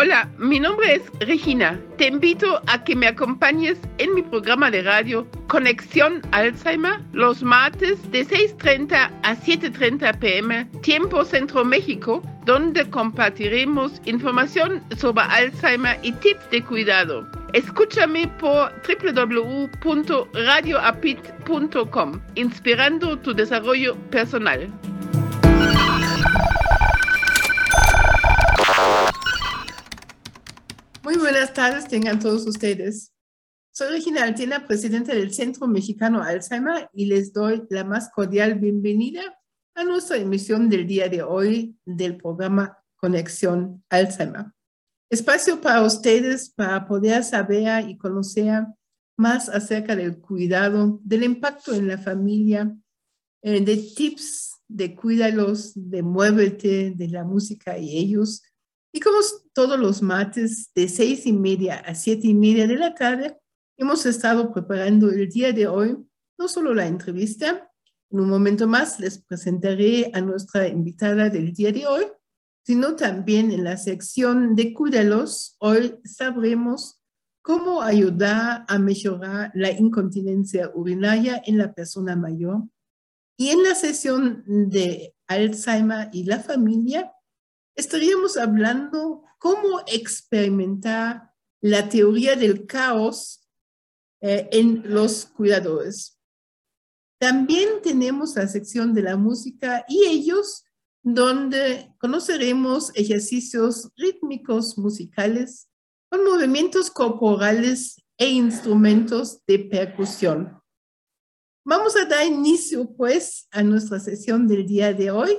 Hola, mi nombre es Regina. Te invito a que me acompañes en mi programa de radio Conexión Alzheimer los martes de 6.30 a 7.30 pm, tiempo Centro México, donde compartiremos información sobre Alzheimer y tips de cuidado. Escúchame por www.radioapit.com, inspirando tu desarrollo personal. Buenas tardes, tengan todos ustedes. Soy Regina Altina, presidenta del Centro Mexicano Alzheimer, y les doy la más cordial bienvenida a nuestra emisión del día de hoy del programa Conexión Alzheimer. Espacio para ustedes para poder saber y conocer más acerca del cuidado, del impacto en la familia, eh, de tips de cuídalos, de muévete, de la música y ellos, y como todos los martes de seis y media a siete y media de la tarde, hemos estado preparando el día de hoy no solo la entrevista, en un momento más les presentaré a nuestra invitada del día de hoy, sino también en la sección de Cuídalos, hoy sabremos cómo ayudar a mejorar la incontinencia urinaria en la persona mayor. Y en la sesión de Alzheimer y la familia, estaríamos hablando cómo experimentar la teoría del caos eh, en los cuidadores. También tenemos la sección de la música y ellos, donde conoceremos ejercicios rítmicos musicales con movimientos corporales e instrumentos de percusión. Vamos a dar inicio, pues, a nuestra sesión del día de hoy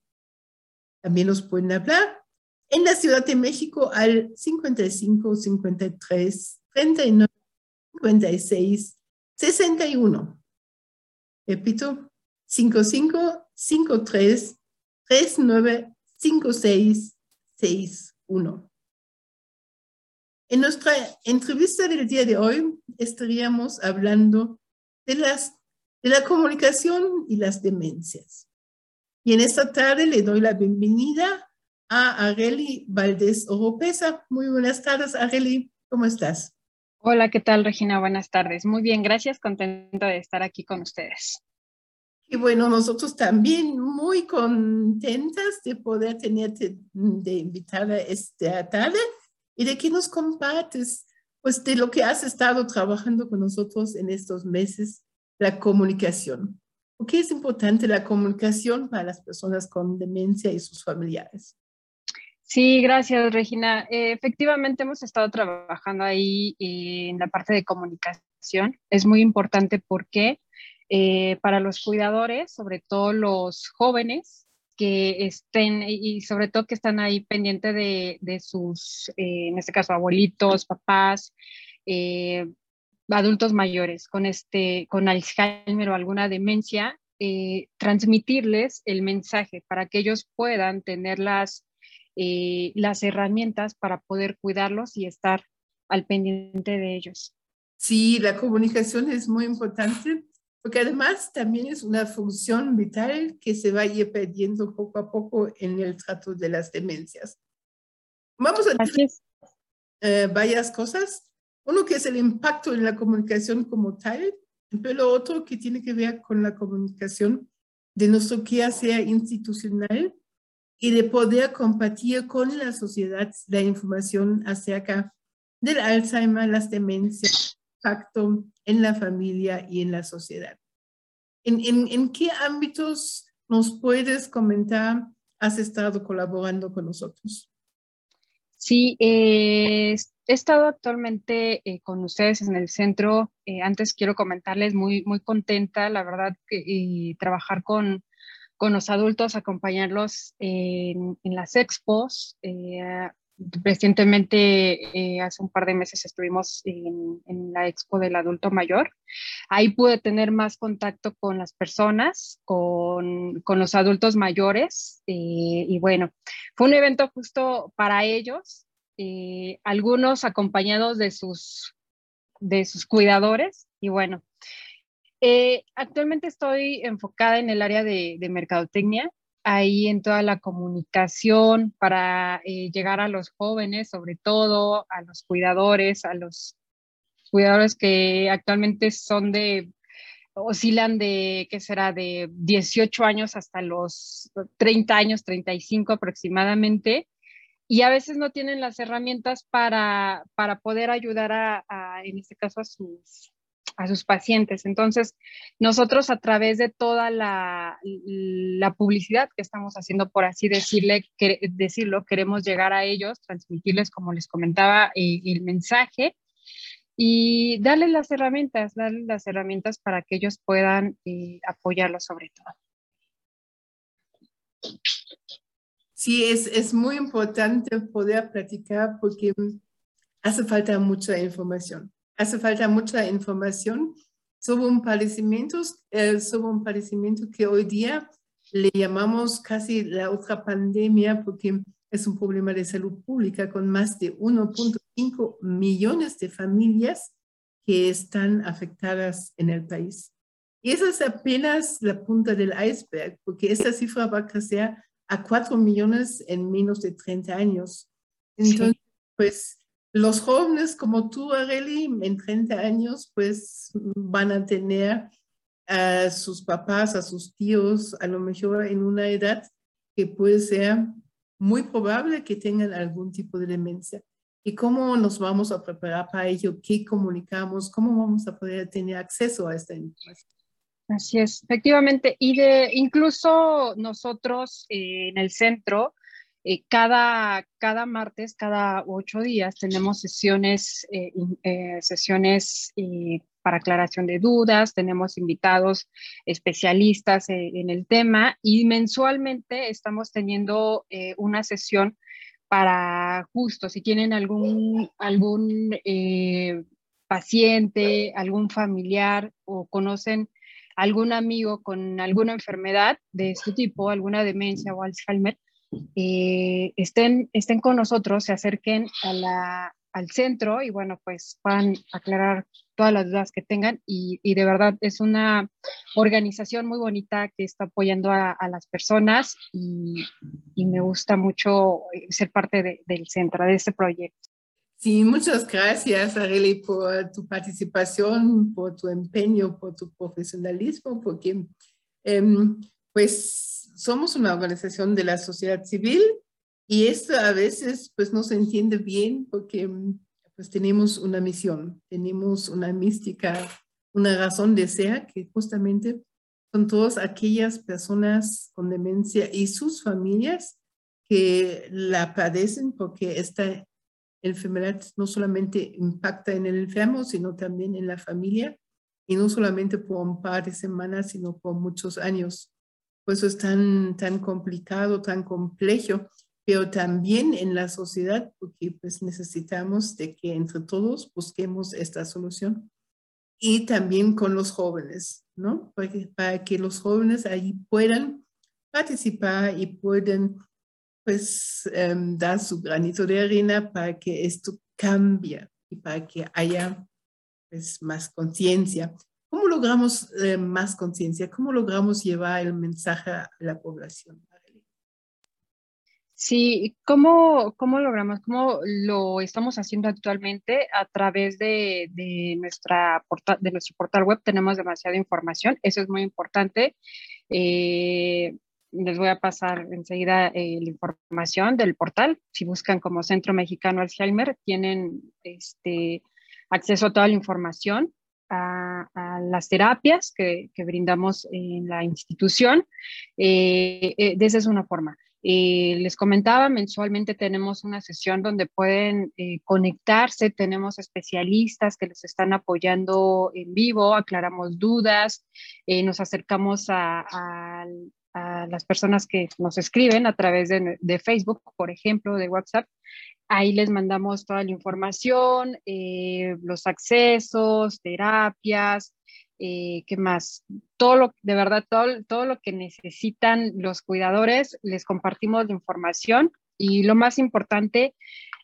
También nos pueden hablar en la Ciudad de México al 55 53 39 56 61. Repito, 55 53 39 56 61. En nuestra entrevista del día de hoy estaríamos hablando de, las, de la comunicación y las demencias. Y en esta tarde le doy la bienvenida a Areli Valdés Oropesa. Muy buenas tardes, Areli. ¿Cómo estás? Hola, ¿qué tal, Regina? Buenas tardes. Muy bien, gracias. Contenta de estar aquí con ustedes. Y bueno, nosotros también muy contentas de poder tenerte de invitada esta tarde y de que nos compartes pues de lo que has estado trabajando con nosotros en estos meses, la comunicación. ¿Por qué es importante la comunicación para las personas con demencia y sus familiares? Sí, gracias, Regina. Eh, efectivamente, hemos estado trabajando ahí eh, en la parte de comunicación. Es muy importante porque eh, para los cuidadores, sobre todo los jóvenes, que estén y sobre todo que están ahí pendiente de, de sus, en este caso, abuelitos, papás, adultos mayores con, este, con Alzheimer o alguna demencia, eh, transmitirles el mensaje para que ellos puedan tener las, eh, las herramientas para poder cuidarlos y estar al pendiente de ellos. Sí, la comunicación es muy importante porque además también es una función vital que se va a ir perdiendo poco a poco en el trato de las demencias. Vamos a decir eh, varias cosas. Uno que es el impacto en la comunicación como tal, pero otro que tiene que ver con la comunicación de nuestro quehacer institucional y de poder compartir con la sociedad la información acerca del Alzheimer, las demencias, impacto en la familia y en la sociedad. ¿En, en, en qué ámbitos nos puedes comentar has estado colaborando con nosotros? Sí, eh, he estado actualmente eh, con ustedes en el centro. Eh, antes quiero comentarles muy, muy contenta, la verdad, y trabajar con, con los adultos, acompañarlos en, las expos. recientemente, eh, hace un par de meses, estuvimos en, la expo del adulto mayor. Ahí pude tener más contacto con las personas, con, con los adultos mayores. Eh, y bueno, fue un evento justo para ellos, eh, algunos acompañados de sus, de sus cuidadores. Y bueno, actualmente estoy enfocada en el área de, de mercadotecnia ahí en toda la comunicación para eh, llegar a los jóvenes, sobre todo a los cuidadores, a los cuidadores que actualmente son de, oscilan de, ¿qué será?, de 18 años hasta los 30 años, 35 aproximadamente, y a veces no tienen las herramientas para, para poder ayudar a, en este caso, a sus, a sus pacientes. Entonces, nosotros a través de toda la, publicidad que estamos haciendo, por así decirle, decirlo, queremos llegar a ellos, transmitirles, como les comentaba, eh, el mensaje y darles las herramientas, darles las herramientas para que ellos puedan eh, apoyarlos sobre todo. Sí, es, es muy importante poder platicar porque hace falta mucha información hace falta mucha información sobre un padecimiento, eh, sobre un padecimiento que hoy día le llamamos casi la otra pandemia porque es un problema de salud pública con más de 1.5 millones de familias que están afectadas en el país. Y esa es apenas la punta del iceberg, porque esta cifra va a crecer a 4 millones en menos de 30 años. Entonces, pues los jóvenes como tú, Areli, en 30 años, pues van a tener a sus papás, a sus tíos, a lo mejor en una edad que puede ser muy probable que tengan algún tipo de demencia. ¿Y cómo nos vamos a preparar para ello? ¿Qué comunicamos? ¿Cómo vamos a poder tener acceso a esta información? Así es, efectivamente. Y de incluso nosotros eh, en el centro eh, cada, cada martes, cada ocho días, tenemos sesiones, eh, sesiones para aclaración de dudas, tenemos invitados especialistas en el tema y mensualmente estamos teniendo una sesión para justo si tienen algún, algún paciente, algún familiar o conocen algún amigo con alguna enfermedad de este tipo, alguna demencia o Alzheimer, eh, estén, estén con nosotros, se acerquen al centro y bueno, pues puedan aclarar todas las dudas que tengan y, de verdad es una organización muy bonita que está apoyando a, las personas y, me gusta mucho ser parte de, del centro, de este proyecto. Sí, muchas gracias, Areli, por tu participación, por tu empeño, por tu profesionalismo, porque eh, pues somos una organización de la sociedad civil y esto a veces pues no se entiende bien porque pues tenemos una misión, tenemos una mística, una razón de ser que justamente son todas aquellas personas con demencia y sus familias que la padecen porque enfermedad no solamente impacta en el enfermo, sino también en la familia y no solamente por un par de semanas, sino por muchos años pues es tan, tan complicado, tan complejo, pero también en la sociedad, porque pues necesitamos de que entre todos busquemos esta solución. Y también con los jóvenes, ¿no? Para que, los jóvenes ahí puedan participar y puedan pues em, dar su granito de arena para que esto cambie y para que haya pues más conciencia. ¿Cómo logramos eh, más conciencia? ¿Cómo logramos llevar el mensaje a la población? Sí, ¿cómo, ¿cómo logramos? ¿Cómo lo estamos haciendo actualmente? A través de, de, nuestra portal, de nuestro portal web tenemos demasiada información, eso es muy importante. Eh, les voy a pasar enseguida eh, la información del portal. Si buscan como Centro Mexicano Alzheimer, tienen este, acceso a toda la información a, las terapias que, brindamos en la institución. Eh, eh, esa es una forma. Eh, les comentaba, mensualmente tenemos una sesión donde pueden conectarse, tenemos especialistas que les están apoyando en vivo, aclaramos dudas, nos acercamos a, las personas que nos escriben a través de, de, Facebook, por ejemplo, de WhatsApp, Ahí les mandamos toda la información, eh, los accesos, terapias, eh, ¿qué más? Todo lo, de verdad, todo, todo lo que necesitan los cuidadores, les compartimos la información y lo más importante,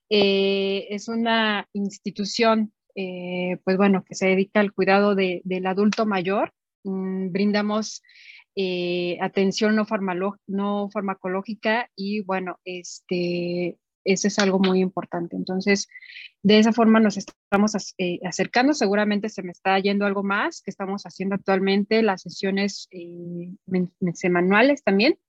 eh, es una institución, pues bueno, que se dedica al cuidado de, del adulto mayor. Mm, brindamos atención no, no farmacológica y bueno, este, eso es algo muy importante. Entonces, de esa forma nos estamos eh, acercando. Seguramente se me está yendo algo más que estamos haciendo actualmente, las sesiones eh, también.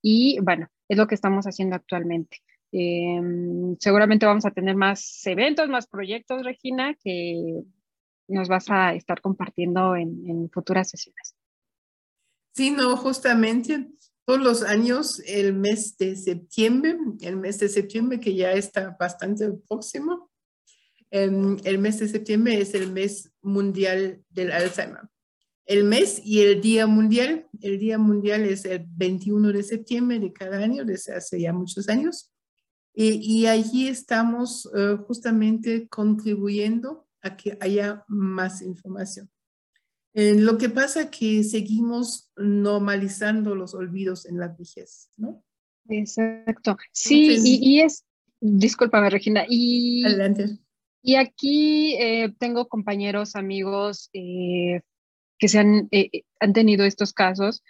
Y bueno, es lo que estamos haciendo actualmente. Em, seguramente vamos a tener más eventos, más proyectos, Regina, que nos vas a estar compartiendo en, en futuras sesiones. Sí, justamente todos los años el mes de septiembre, el mes de septiembre que ya está bastante próximo, em, el mes de septiembre es el mes mundial del Alzheimer. El mes y el día mundial, el día mundial es el 21 de septiembre de cada año, desde hace ya muchos años. Y, allí estamos eh, justamente contribuyendo a que haya más información. Eh, lo que pasa es que seguimos normalizando los olvidos en la vejez, ¿no? Exacto. Sí, y, es, discúlpame Regina, y, Adelante. y aquí eh, tengo compañeros, amigos eh, que se han, han tenido estos casos,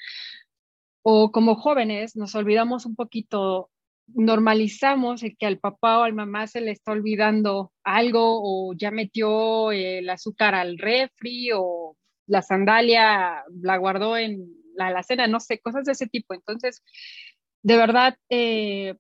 o como jóvenes nos olvidamos un poquito normalizamos el que al papá o al mamá se le está olvidando algo o ya metió el azúcar al refri o la sandalia la guardó en la alacena, no sé, cosas de ese tipo. Entonces, de verdad, eh,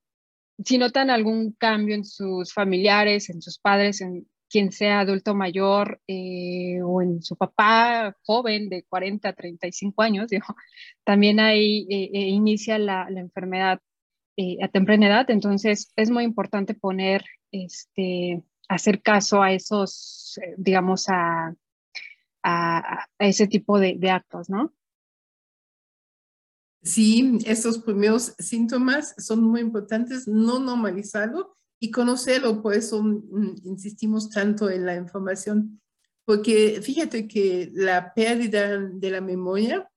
si notan algún cambio en sus familiares, en sus padres, en quien sea adulto mayor eh, o en su papá joven de 40 a 35 años, también ahí eh, inicia la, la enfermedad a temprana edad. Entonces, es muy importante poner, este, hacer caso a esos, digamos, a a, ese tipo de, actos, ¿no? Sí, estos primeros síntomas son muy importantes, no normalizarlo y conocerlo, por eso mm, insistimos tanto en la información, porque fíjate que la pérdida de la memoria,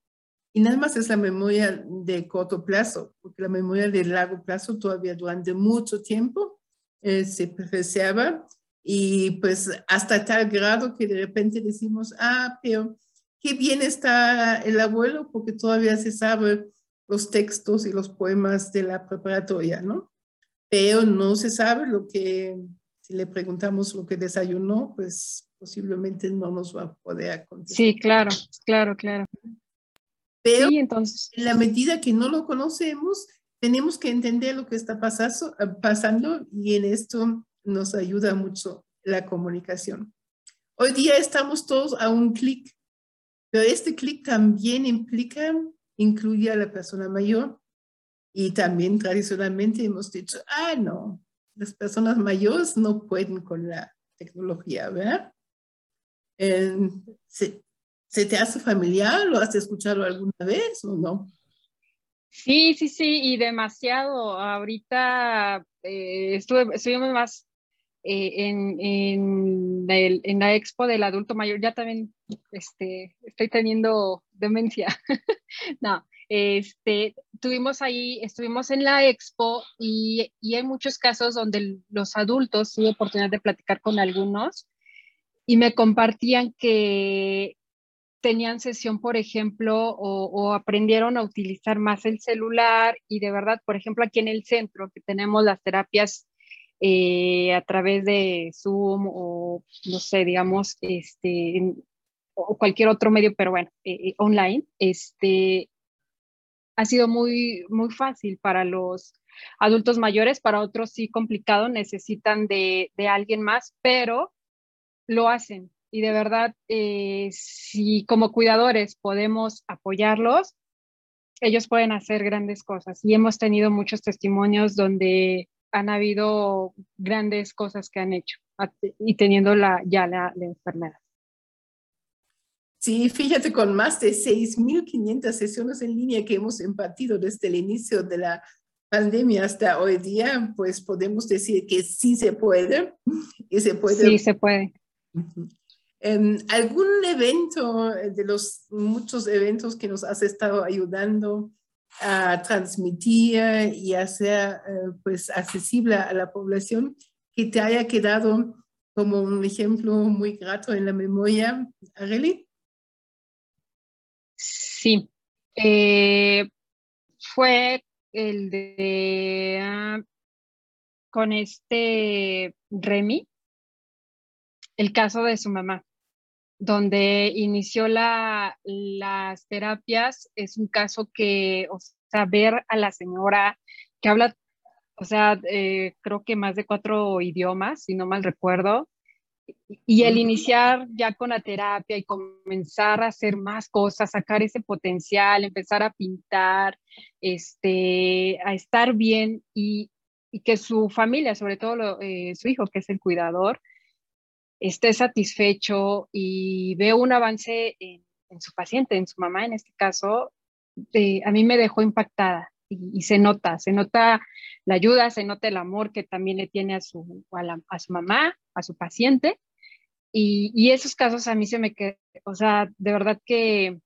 y nada más es la memoria de corto plazo, porque la memoria de largo plazo todavía durante mucho tiempo eh, se preserva y pues hasta tal grado que de repente decimos, ah, pero qué bien está el abuelo porque todavía se sabe los textos y los poemas de la preparatoria, ¿no? Pero no se sabe lo que, si le preguntamos lo que desayunó, pues posiblemente no nos va a poder contestar. Sí, claro, claro, claro. Pero entonces. en la medida que no lo conocemos, tenemos que entender lo que está pasando, pasando y en esto nos ayuda mucho la comunicación. Hoy día estamos todos a un clic, pero este clic también implica, incluye a la persona mayor y también tradicionalmente hemos dicho, ah, no, las personas mayores no pueden con la tecnología, ¿verdad? ¿se, te hace familiar? ¿Lo has escuchado alguna vez o no? Sí, sí, sí, y demasiado. Ahorita eh, estuvimos más eh, en, en, en, la expo del adulto mayor, ya también este, estoy teniendo demencia. no, este, tuvimos ahí, estuvimos en la expo y, y hay muchos casos donde los adultos, tuve oportunidad de platicar con algunos y me compartían que tenían sesión, por ejemplo, o, o, aprendieron a utilizar más el celular y de verdad, por ejemplo, aquí en el centro que tenemos las terapias eh, a través de Zoom o, no sé, digamos, este, o cualquier otro medio, pero bueno, eh, eh, online, este, ha sido muy, muy fácil para los adultos mayores, para otros sí complicado, necesitan de, de alguien más, pero lo hacen. Y de verdad, si como cuidadores podemos apoyarlos, ellos pueden hacer grandes cosas. Y hemos tenido muchos testimonios donde han habido grandes cosas que han hecho y teniendo la, ya la, enfermedad. Sí, fíjate, con más de 6.500 sesiones en línea que hemos impartido desde el inicio de la pandemia hasta hoy día, pues podemos decir que sí se puede. Y se puede. Sí, se puede. Em, ¿Algún evento de los muchos eventos que nos has estado ayudando a transmitir y hacer eh, pues accesible a la población que te haya quedado como un ejemplo muy grato en la memoria, Areli? Sí, eh, fue el de ah, con este Remy, el caso de su mamá, donde inició la, las terapias. Es un caso que, o sea, ver a la señora que habla, o sea, eh, creo que más de cuatro idiomas, si no mal recuerdo, y el iniciar ya con la terapia y comenzar a hacer más cosas, sacar ese potencial, empezar a pintar, este, a estar bien y, y que su familia, sobre todo eh, su hijo, que es el cuidador, esté satisfecho y veo un avance en, su paciente, en su mamá en este caso, eh, a mí me dejó impactada y, se nota, se nota la ayuda, se nota el amor que también le tiene a su, a, su mamá, a su paciente. Y, y, esos casos a mí se me quedan, o sea, de verdad que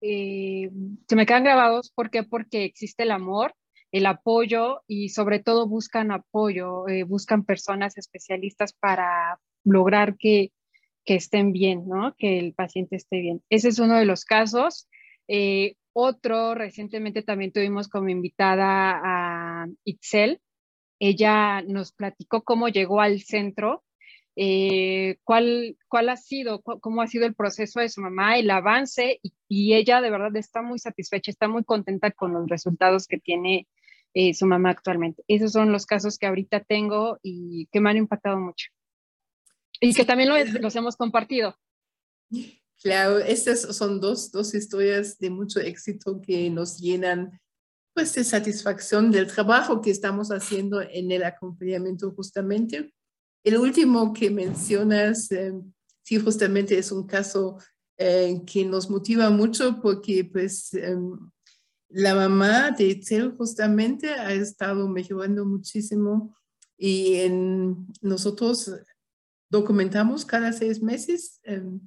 eh, se me quedan grabados. ¿Por qué? Porque existe el amor, el apoyo y sobre todo buscan apoyo, eh, buscan personas especialistas para lograr que, que, estén bien, ¿no? Que el paciente esté bien. Ese es uno de los casos. Eh, otro, recientemente también tuvimos como invitada a Itzel. Ella nos platicó cómo llegó al centro, eh, cuál, cuál ha sido, cómo ha sido el proceso de su mamá, el avance, y, ella de verdad está muy satisfecha, está muy contenta con los resultados que tiene eh, su mamá actualmente. Esos son los casos que ahorita tengo y que me han impactado mucho. Y que también los hemos compartido. Claro, estas son dos, dos historias de mucho éxito que nos llenan pues de satisfacción del trabajo que estamos haciendo en el acompañamiento justamente. El último que mencionas, eh, sí, justamente es un caso eh, que nos motiva mucho porque pues em, la mamá de Itzel justamente ha estado mejorando muchísimo y en, nosotros documentamos cada seis meses em,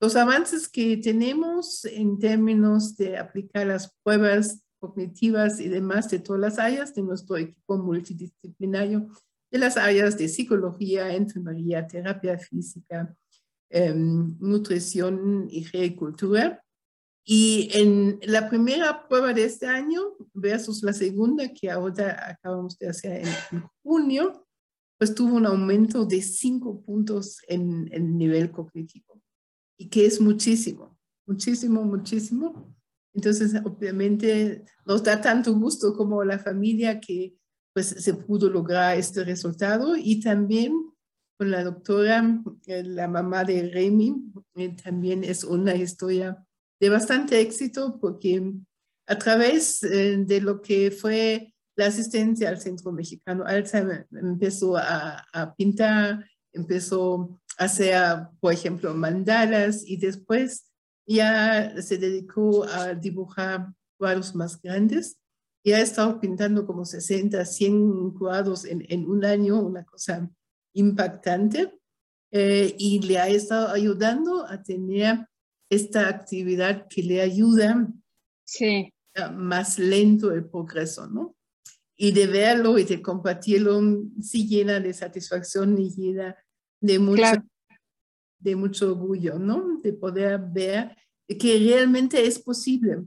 los avances que tenemos en términos de aplicar las pruebas cognitivas y demás de todas las áreas de nuestro equipo multidisciplinario, de las áreas de psicología, enfermería, terapia física, em, nutrición y agricultura. Y en la primera prueba de este año versus la segunda que ahora acabamos de hacer en junio, pues tuvo un aumento de cinco puntos en el nivel cognitivo y que es muchísimo, muchísimo, muchísimo. Entonces, obviamente, nos da tanto gusto como la familia que pues se pudo lograr este resultado y también con la doctora, eh, la mamá de Remy, eh, también es una historia de bastante éxito porque a través eh, de lo que fue la asistencia al Centro Mexicano Alzheimer, empezó a, a pintar, empezó hacer, por ejemplo, mandalas y después ya se dedicó a dibujar cuadros más grandes y ha estado pintando como 60, 100 cuadros en, en un año, una cosa impactante, eh, y le ha estado ayudando a tener esta actividad que le ayuda sí. más lento el progreso, ¿no? Y de verlo y de compartirlo, sí llena de satisfacción y llena de mucho, de mucho orgullo, ¿no? De poder ver que realmente es posible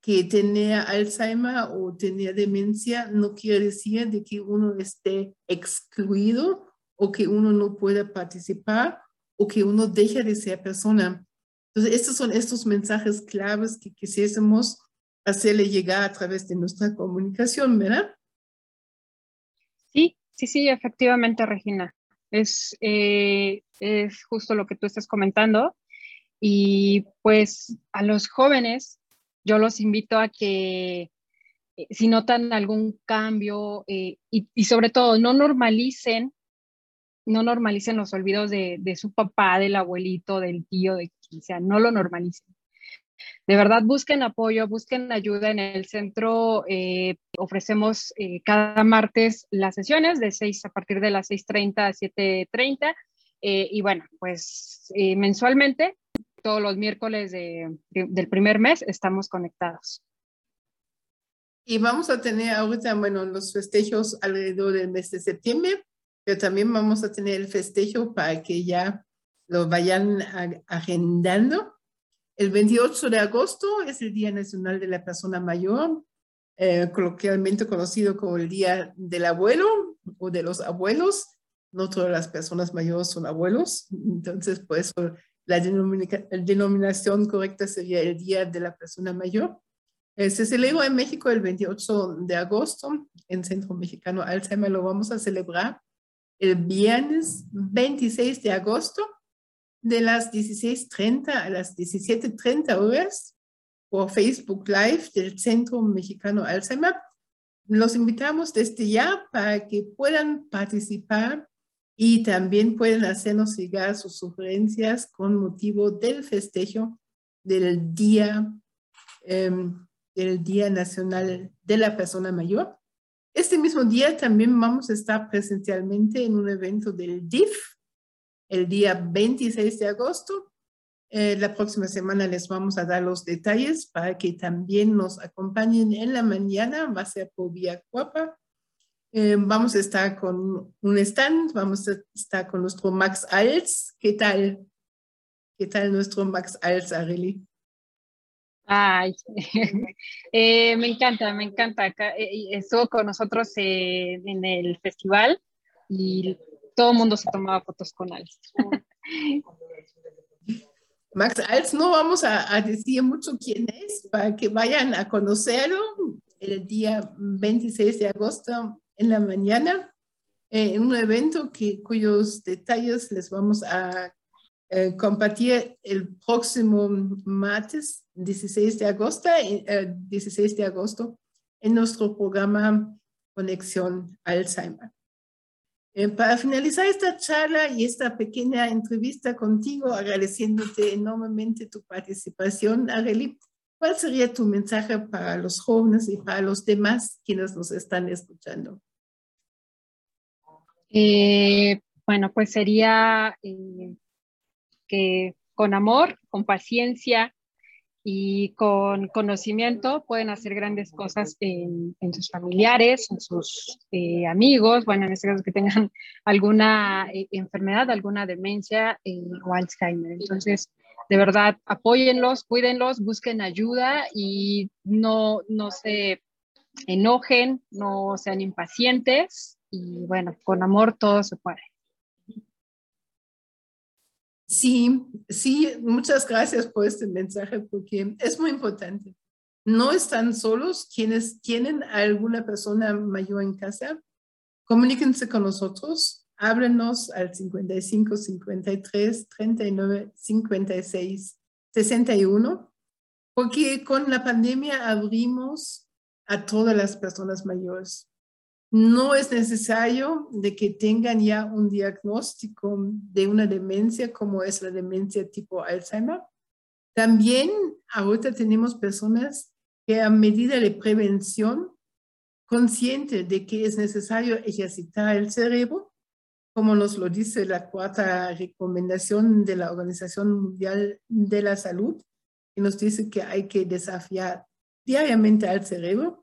que tener Alzheimer o tener demencia no quiere decir de que uno esté excluido o que uno no pueda participar o que uno deje de ser persona. Entonces, estos son estos mensajes claves que quisiésemos hacerle llegar a través de nuestra comunicación, ¿verdad? Sí, sí, sí, efectivamente, Regina. Es, eh, es justo lo que tú estás comentando. Y pues a los jóvenes, yo los invito a que eh, si notan algún cambio eh, y, sobre todo no normalicen, no normalicen los olvidos de, su papá, del abuelito, del tío, de quien sea, no lo normalicen. de verdad busquen apoyo, busquen ayuda en el centro. Eh, ofrecemos eh, cada martes las sesiones de 6 a partir de las 6.30 a 7.30. Eh, y bueno, pues mensualmente, todos los miércoles del primer mes, estamos conectados. Y vamos a tener ahorita, bueno, los festejos alrededor del mes de septiembre, pero también vamos a tener el festejo para que ya lo vayan agendando. El 28 de agosto es el Día Nacional de la Persona Mayor, eh, coloquialmente conocido como el Día del Abuelo o de los abuelos. No todas las personas mayores son abuelos, entonces por eso la denominación correcta sería el Día de la Persona Mayor. Eh, se celebra en México el 28 de agosto, en Centro Mexicano Alzheimer lo vamos a celebrar el viernes 26 de agosto de las 16.30 a las 17.30 horas por Facebook Live del Centro Mexicano Alzheimer. Los invitamos desde ya para que puedan participar y también pueden hacernos llegar sus sugerencias con motivo del festejo del Día em, del Día Nacional de la Persona Mayor. Este mismo día también vamos a estar presencialmente en un evento del DIF el día 26 de agosto. Eh, la próxima semana les vamos a dar los detalles para que también nos acompañen en la mañana. Va a ser por Vía Cuapa. Eh, vamos a estar con un stand, vamos a estar con nuestro Max Alts. ¿Qué tal? ¿Qué tal nuestro Max Alts, Areli? Ay, eh, me encanta, me encanta. Eh, estuvo con nosotros eh, en el festival y todo el mundo se tomaba fotos con Alex. Max Alts, no vamos a, decir mucho quién es para que vayan a conocerlo el día 26 de agosto en la mañana en un evento que, cuyos detalles les vamos a eh, compartir el próximo martes 16 de agosto, 16 eh, de agosto en nuestro programa Conexión Alzheimer. Eh, para finalizar esta charla y esta pequeña entrevista contigo, agradeciéndote enormemente tu participación, Areli, ¿cuál sería tu mensaje para los jóvenes y para los demás quienes nos están escuchando? bueno, pues sería que con amor, con paciencia y con conocimiento pueden hacer grandes cosas en, sus familiares, en sus eh, amigos, bueno, en este caso que tengan alguna eh, enfermedad, alguna demencia eh, o Alzheimer. Entonces, de verdad, apóyenlos, cuídenlos, busquen ayuda y no, no se enojen, no sean impacientes y bueno, con amor todo se puede. Sí, sí, muchas gracias por este mensaje porque es muy importante. No están solos quienes tienen alguna persona mayor en casa. Comuníquense con nosotros, háblenos al 55 53 39 56 61, porque con la pandemia abrimos a todas las personas mayores. No es necesario de que tengan ya un diagnóstico de una demencia como es la demencia tipo Alzheimer. También ahorita tenemos personas que a medida de prevención, consciente de que es necesario ejercitar el cerebro, como nos lo dice la cuarta recomendación de la Organización Mundial de la Salud, que nos dice que hay que desafiar diariamente al cerebro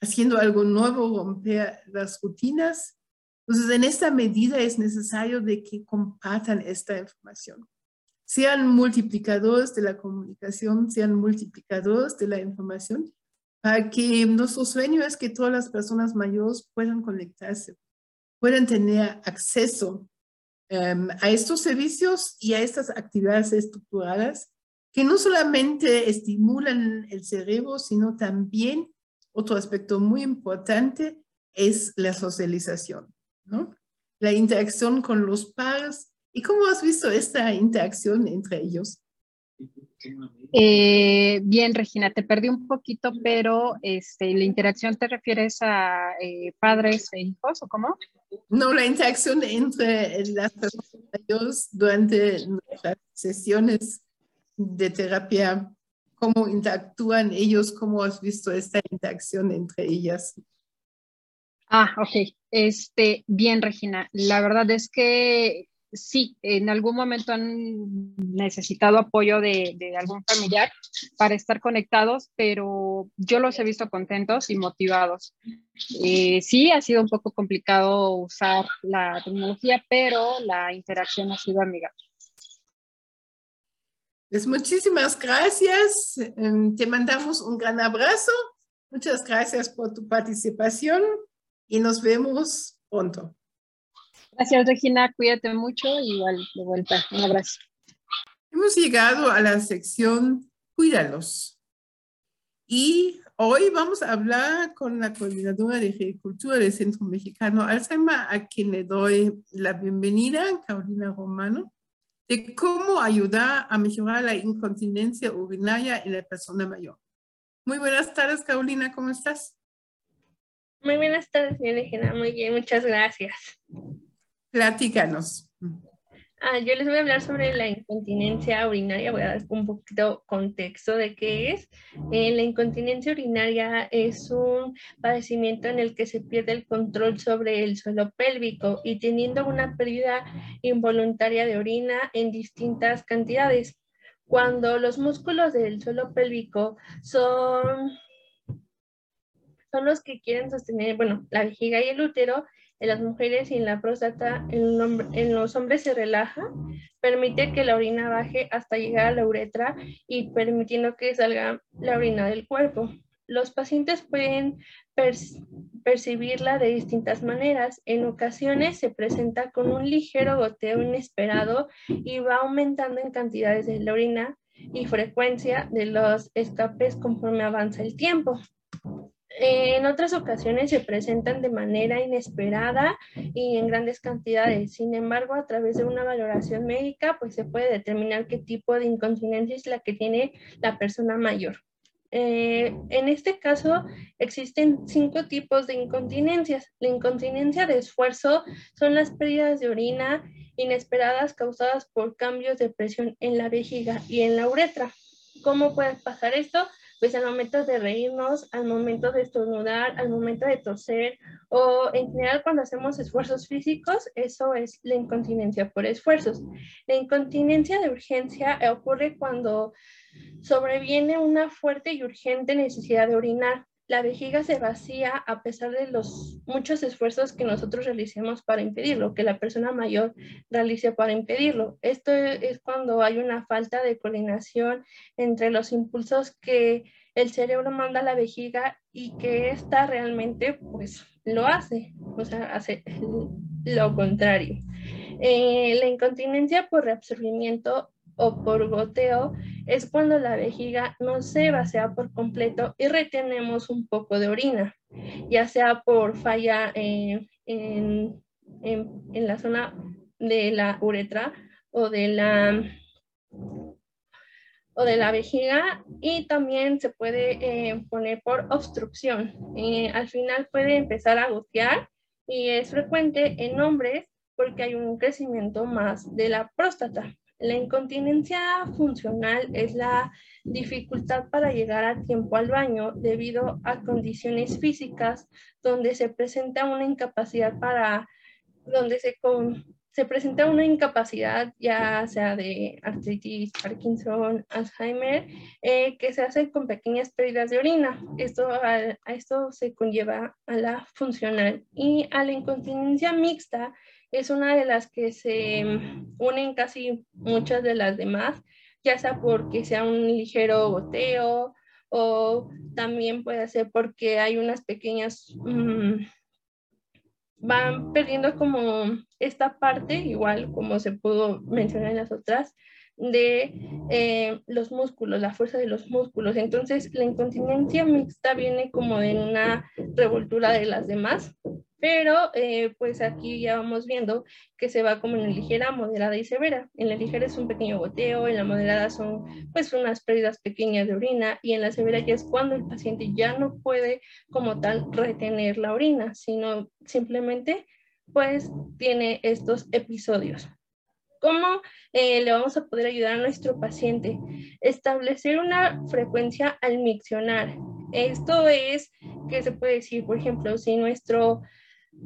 haciendo algo nuevo, romper las rutinas. Entonces, en esta medida es necesario de que compartan esta información. Sean multiplicadores de la comunicación, sean multiplicadores de la información, para que nuestro sueño es que todas las personas mayores puedan conectarse, puedan tener acceso em, a estos servicios y a estas actividades estructuradas que no solamente estimulan el cerebro, sino también otro aspecto muy importante es la socialización, ¿no? La interacción con los pares. ¿Y cómo has visto esta interacción entre ellos? Eh, bien, Regina, te perdí un poquito, pero este, ¿la interacción te refieres a eh, padres e hijos o cómo? No, la interacción entre las personas durante las sesiones de terapia cómo interactúan ellos, cómo has visto esta interacción entre ellas. Ah, ok. Este, bien, Regina. La verdad es que sí, en algún momento han necesitado apoyo de, algún familiar para estar conectados, pero yo los he visto contentos y motivados. Eh, sí, ha sido un poco complicado usar la tecnología, pero la interacción ha sido amigable. Pues muchísimas gracias. Em, te mandamos un gran abrazo. Muchas gracias por tu participación y nos vemos pronto. Gracias, Regina. Cuídate mucho y igual de vuelta. Un abrazo. Hemos llegado a la sección Cuídalos. Y hoy vamos a hablar con la coordinadora de agricultura del Centro Mexicano Alzheimer, a quien le doy la bienvenida, Carolina Romano, de cómo ayudar a mejorar la incontinencia urinaria en la persona mayor. Muy buenas tardes, Carolina, ¿cómo estás? Muy buenas tardes, señora Muy bien, muchas gracias. Platícanos. Ah, yo les voy a hablar sobre la incontinencia urinaria, voy a dar un poquito contexto de qué es. Eh, la incontinencia urinaria es un padecimiento en el que se pierde el control sobre el suelo pélvico y teniendo una pérdida involuntaria de orina en distintas cantidades. Cuando los músculos del suelo pélvico son, son los que quieren sostener, bueno, la vejiga y el útero, en las mujeres y en la próstata en, los hombres se relaja, permite que la orina baje hasta llegar a la uretra y permitiendo que salga la orina del cuerpo. Los pacientes pueden percibirla de distintas maneras. En ocasiones se presenta con un ligero goteo inesperado y va aumentando en cantidades de la orina y frecuencia de los escapes conforme avanza el tiempo en otras ocasiones se presentan de manera inesperada y en grandes cantidades. Sin embargo, a través de una valoración médica, pues se puede determinar qué tipo de incontinencia es la que tiene la persona mayor. Eh, en este caso, existen cinco tipos de incontinencias. La incontinencia de esfuerzo son las pérdidas de orina inesperadas causadas por cambios de presión en la vejiga y en la uretra. ¿Cómo puede pasar esto? Pues al momento de reírnos, al momento de estornudar, al momento de toser o en general cuando hacemos esfuerzos físicos, eso es la incontinencia por esfuerzos. La incontinencia de urgencia ocurre cuando sobreviene una fuerte y urgente necesidad de orinar la vejiga se vacía a pesar de los muchos esfuerzos que nosotros realicemos para impedirlo, que la persona mayor realice para impedirlo. Esto es cuando hay una falta de coordinación entre los impulsos que el cerebro manda a la vejiga y que ésta realmente pues lo hace, o sea, hace lo contrario. Eh, la incontinencia por reabsorbimiento o por goteo es cuando la vejiga no se vacía por completo y retenemos un poco de orina, ya sea por falla en, en, en, la zona de la uretra o de la o de la vejiga y también se puede eh, poner por obstrucción. Eh, al final puede empezar a gotear y es frecuente en hombres porque hay un crecimiento más de la próstata. La incontinencia funcional es la dificultad para llegar a tiempo al baño debido a condiciones físicas donde se presenta una incapacidad para, donde se, se presenta una incapacidad ya sea de artritis, Parkinson, Alzheimer, eh, que se hace con pequeñas pérdidas de orina. Esto, a esto se conlleva a la funcional y a la incontinencia mixta es una de las que se unen casi muchas de las demás, ya sea porque sea un ligero goteo o también puede ser porque hay unas pequeñas, mm, van perdiendo como esta parte, igual como se pudo mencionar en las otras, de eh, los músculos, la fuerza de los músculos. Entonces, la incontinencia mixta viene como en una revoltura de las demás, pero eh, pues aquí ya vamos viendo que se va como en la ligera, moderada y severa. En la ligera es un pequeño goteo, en la moderada son pues unas pérdidas pequeñas de orina y en la severa ya es cuando el paciente ya no puede como tal retener la orina, sino simplemente pues tiene estos episodios. ¿Cómo eh, le vamos a poder ayudar a nuestro paciente? Establecer una frecuencia al miccionar. Esto es, ¿qué se puede decir? Por ejemplo, si nuestro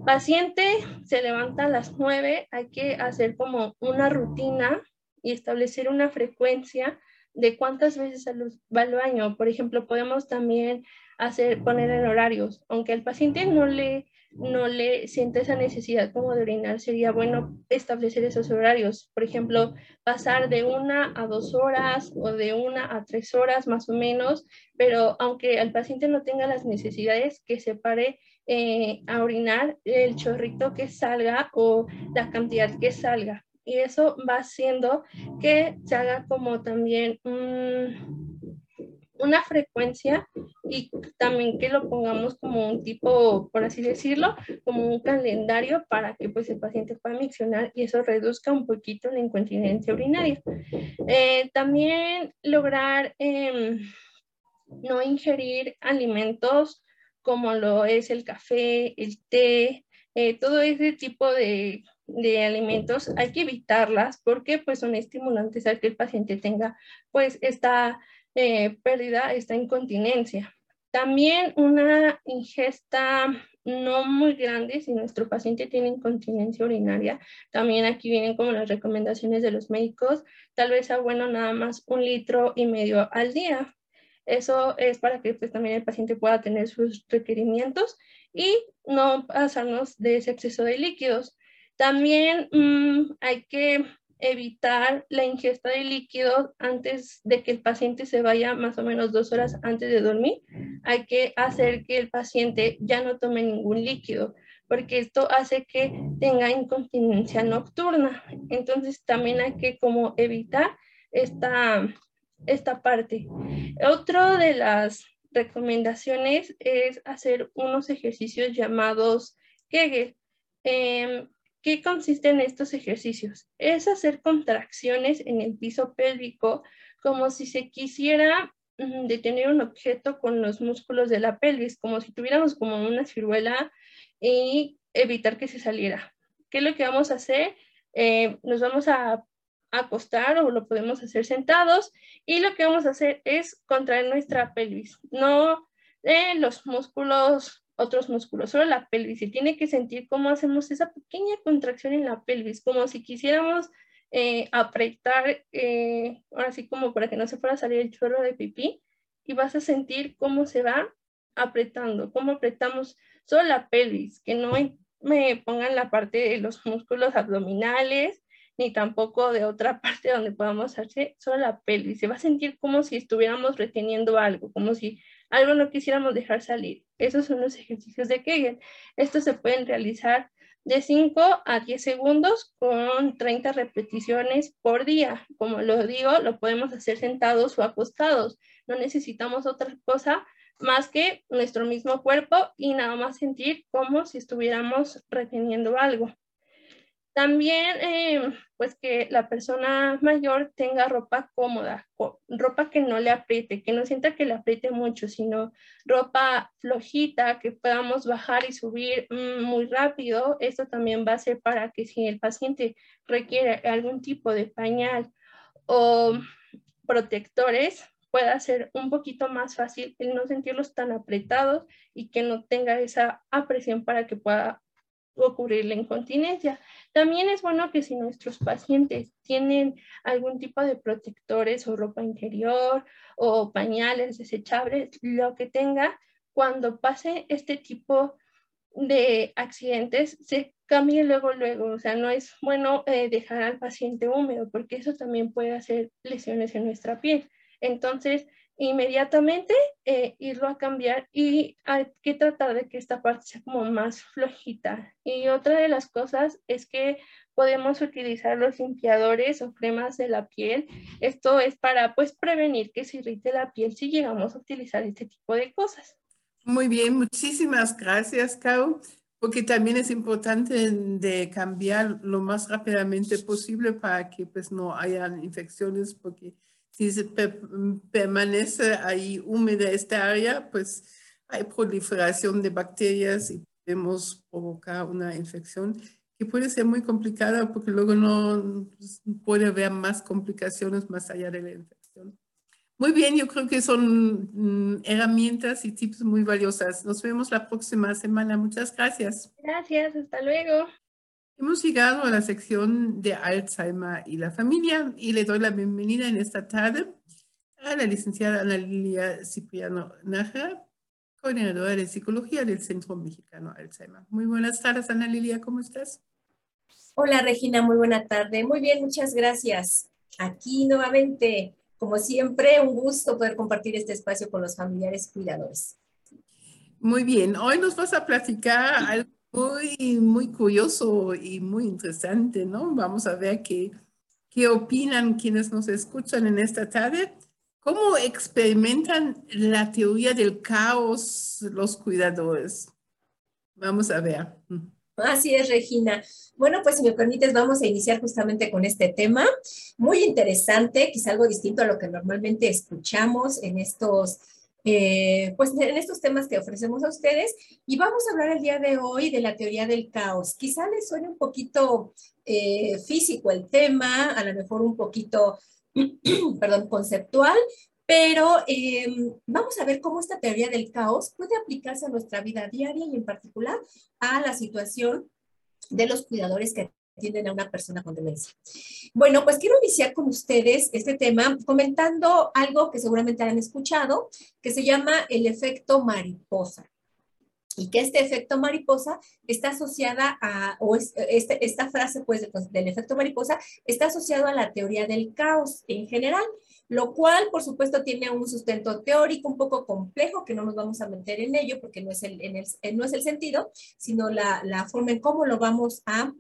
paciente se levanta a las 9, hay que hacer como una rutina y establecer una frecuencia de cuántas veces va al baño. Por ejemplo, podemos también hacer, poner en horarios, aunque al paciente no le no le siente esa necesidad como de orinar, sería bueno establecer esos horarios. Por ejemplo, pasar de una a dos horas o de una a tres horas más o menos, pero aunque el paciente no tenga las necesidades, que se pare eh, a orinar el chorrito que salga o la cantidad que salga. Y eso va haciendo que se haga como también una frecuencia y también que lo pongamos como un tipo, por así decirlo, como un calendario para que pues el paciente pueda miccionar y eso reduzca un poquito la incontinencia urinaria. Eh, también lograr em, no ingerir alimentos como lo es el café, el té, eh, todo ese tipo de, de, alimentos hay que evitarlas porque pues son estimulantes al que el paciente tenga pues esta eh, pérdida, esta incontinencia. También una ingesta no muy grande si nuestro paciente tiene incontinencia urinaria. También aquí vienen como las recomendaciones de los médicos. Tal vez sea bueno nada más un litro y medio al día. Eso es para que pues, también el paciente pueda tener sus requerimientos y no pasarnos de ese exceso de líquidos. También mm, hay que evitar la ingesta de líquidos antes de que el paciente se vaya más o menos dos horas antes de dormir. Hay que hacer que el paciente ya no tome ningún líquido porque esto hace que tenga incontinencia nocturna. Entonces también hay que como evitar esta, esta parte. Otro de las recomendaciones es hacer unos ejercicios llamados Kegel. Em, ¿Qué consisten estos ejercicios? Es hacer contracciones en el piso pélvico como si se quisiera mm, detener un objeto con los músculos de la pelvis, como si tuviéramos como una ciruela y evitar que se saliera. ¿Qué es lo que vamos a hacer? Eh, nos vamos a acostar o lo podemos hacer sentados y lo que vamos a hacer es contraer nuestra pelvis, no eh, los músculos otros músculos, solo la pelvis. Y tiene que sentir cómo hacemos esa pequeña contracción en la pelvis, como si quisiéramos eh, apretar, eh, ahora sí como para que no se fuera a salir el chorro de pipí, y vas a sentir cómo se va apretando, cómo apretamos solo la pelvis, que no me pongan la parte de los músculos abdominales, ni tampoco de otra parte donde podamos hacer solo la pelvis. Se va a sentir como si estuviéramos reteniendo algo, como si algo no quisiéramos dejar salir. Esos son los ejercicios de Kegel. Estos se pueden realizar de 5 a 10 segundos con 30 repeticiones por día. Como lo digo, lo podemos hacer sentados o acostados. No necesitamos otra cosa más que nuestro mismo cuerpo y nada más sentir como si estuviéramos reteniendo algo. También, eh, pues que la persona mayor tenga ropa cómoda, ropa que no le apriete, que no sienta que le apriete mucho, sino ropa flojita, que podamos bajar y subir mm, muy rápido. Esto también va a ser para que si el paciente requiere algún tipo de pañal o protectores, pueda ser un poquito más fácil el no sentirlos tan apretados y que no tenga esa apresión para que pueda ocurrir la incontinencia. También es bueno que si nuestros pacientes tienen algún tipo de protectores o ropa interior o pañales desechables, lo que tenga, cuando pase este tipo de accidentes, se cambie luego, luego. O sea, no es bueno eh, dejar al paciente húmedo porque eso también puede hacer lesiones en nuestra piel. Entonces, inmediatamente eh, irlo a cambiar y hay que tratar de que esta parte sea como más flojita. Y otra de las cosas es que podemos utilizar los limpiadores o cremas de la piel. Esto es para pues prevenir que se irrite la piel si llegamos a utilizar este tipo de cosas. Muy bien, muchísimas gracias, Cau, porque también es importante de cambiar lo más rápidamente posible para que pues no hayan infecciones, porque si se permanece ahí húmeda esta área, pues hay proliferación de bacterias y podemos provocar una infección que puede ser muy complicada porque luego no pues, puede haber más complicaciones más allá de la infección. Muy bien, yo creo que son mm, herramientas y tips muy valiosas. Nos vemos la próxima semana. Muchas gracias. Gracias, hasta luego. Hemos llegado a la sección de Alzheimer y la familia y le doy la bienvenida en esta tarde a la licenciada Ana Lilia Cipriano Nájera, coordinadora de psicología del Centro Mexicano Alzheimer. Muy buenas tardes, Ana Lilia, ¿cómo estás? Hola Regina, muy buena tarde. Muy bien, muchas gracias. Aquí nuevamente, como siempre, un gusto poder compartir este espacio con los familiares cuidadores. Muy bien, hoy nos vas a platicar algo muy, muy curioso y muy interesante, ¿no? Vamos a ver qué, qué opinan quienes nos escuchan en esta tarde. ¿Cómo experimentan la teoría del caos los cuidadores? Vamos a ver. Así es, Regina. Bueno, pues si me permites, vamos a iniciar justamente con este tema. Muy interesante, quizá algo distinto a lo que normalmente escuchamos en estos, eh, pues en estos temas que ofrecemos a ustedes. Y vamos a hablar el día de hoy de la teoría del caos. Quizá les suene un poquito eh, físico el tema, a lo mejor un poquito, perdón, conceptual, pero em, vamos a ver cómo esta teoría del caos puede aplicarse a nuestra vida diaria y en particular a la situación de los cuidadores que atienden a una persona con demencia. Bueno, pues quiero iniciar con ustedes este tema comentando algo que seguramente han escuchado, que se llama el efecto mariposa y que este efecto mariposa está asociada a, o este, esta frase pues del efecto mariposa está asociado a la teoría del caos en general lo cual por supuesto tiene un sustento teórico un poco complejo, que no nos vamos a meter en ello porque no es el, eh, no es el sentido, sino la, forma en cómo lo vamos a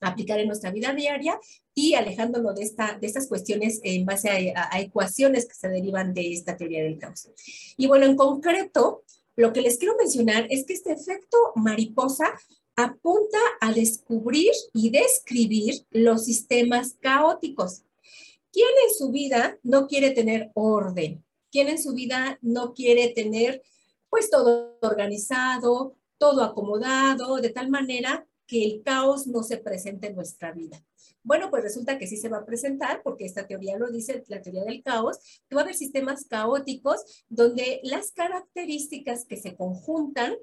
aplicar en nuestra vida diaria y alejándolo de, esta, de estas cuestiones en base a, ecuaciones que se derivan de esta teoría del caos. Y bueno, en concreto, lo que les quiero mencionar es que este efecto mariposa apunta a descubrir y describir los sistemas caóticos ¿Quién en su vida no quiere tener orden? ¿Quién en su vida no quiere tener pues todo organizado, todo acomodado, de tal manera que el caos no se presente en nuestra vida? Bueno, pues resulta que sí se va a presentar, porque esta teoría lo dice, la teoría del caos, que va a haber sistemas caóticos donde las características que se conjuntan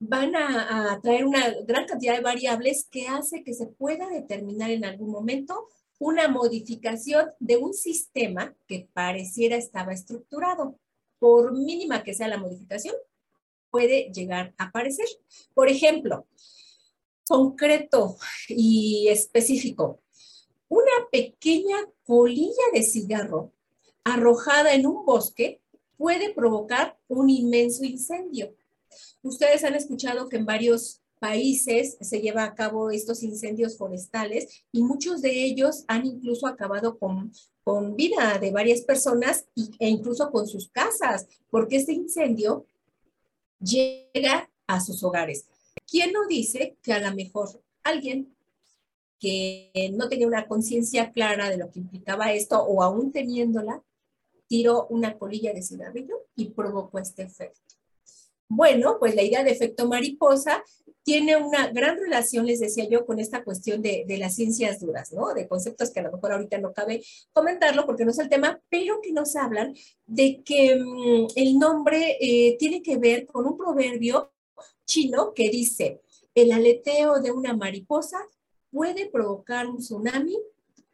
van a, a, traer una gran cantidad de variables que hace que se pueda determinar en algún momento una modificación de un sistema que pareciera estaba estructurado. Por mínima que sea la modificación, puede llegar a aparecer. Por ejemplo, concreto y específico, una pequeña colilla de cigarro arrojada en un bosque puede provocar un inmenso incendio. Ustedes han escuchado que en varios países se lleva a cabo estos incendios forestales y muchos de ellos han incluso acabado con, con vida de varias personas e incluso con sus casas, porque este incendio llega a sus hogares. ¿Quién no dice que a lo mejor alguien que no tenía una conciencia clara de lo que implicaba esto o aún teniéndola, tiró una colilla de cigarrillo y provocó este efecto? Bueno, pues la idea de efecto mariposa tiene una gran relación, les decía yo, con esta cuestión de, las ciencias duras, ¿no? De conceptos que a lo mejor ahorita no cabe comentarlo porque no es el tema, pero que nos hablan de que mm, el nombre eh, tiene que ver con un proverbio chino que dice, el aleteo de una mariposa puede provocar un tsunami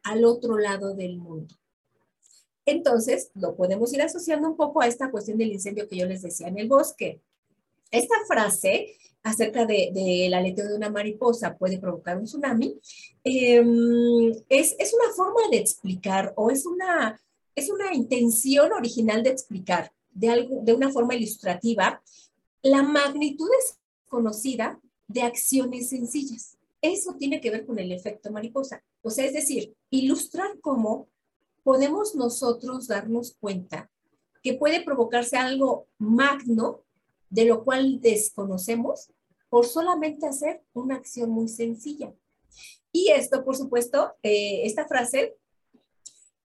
al otro lado del mundo. Entonces, lo podemos ir asociando un poco a esta cuestión del incendio que yo les decía en el bosque. Esta frase acerca del de, aleteo de una mariposa puede provocar un tsunami, em, es, es, una forma de explicar o es una, es una intención original de explicar de, algo, de una forma ilustrativa la magnitud desconocida de acciones sencillas. Eso tiene que ver con el efecto mariposa. O sea, es decir, ilustrar cómo podemos nosotros darnos cuenta que puede provocarse algo magno de lo cual desconocemos por solamente hacer una acción muy sencilla. Y esto, por supuesto, eh, esta frase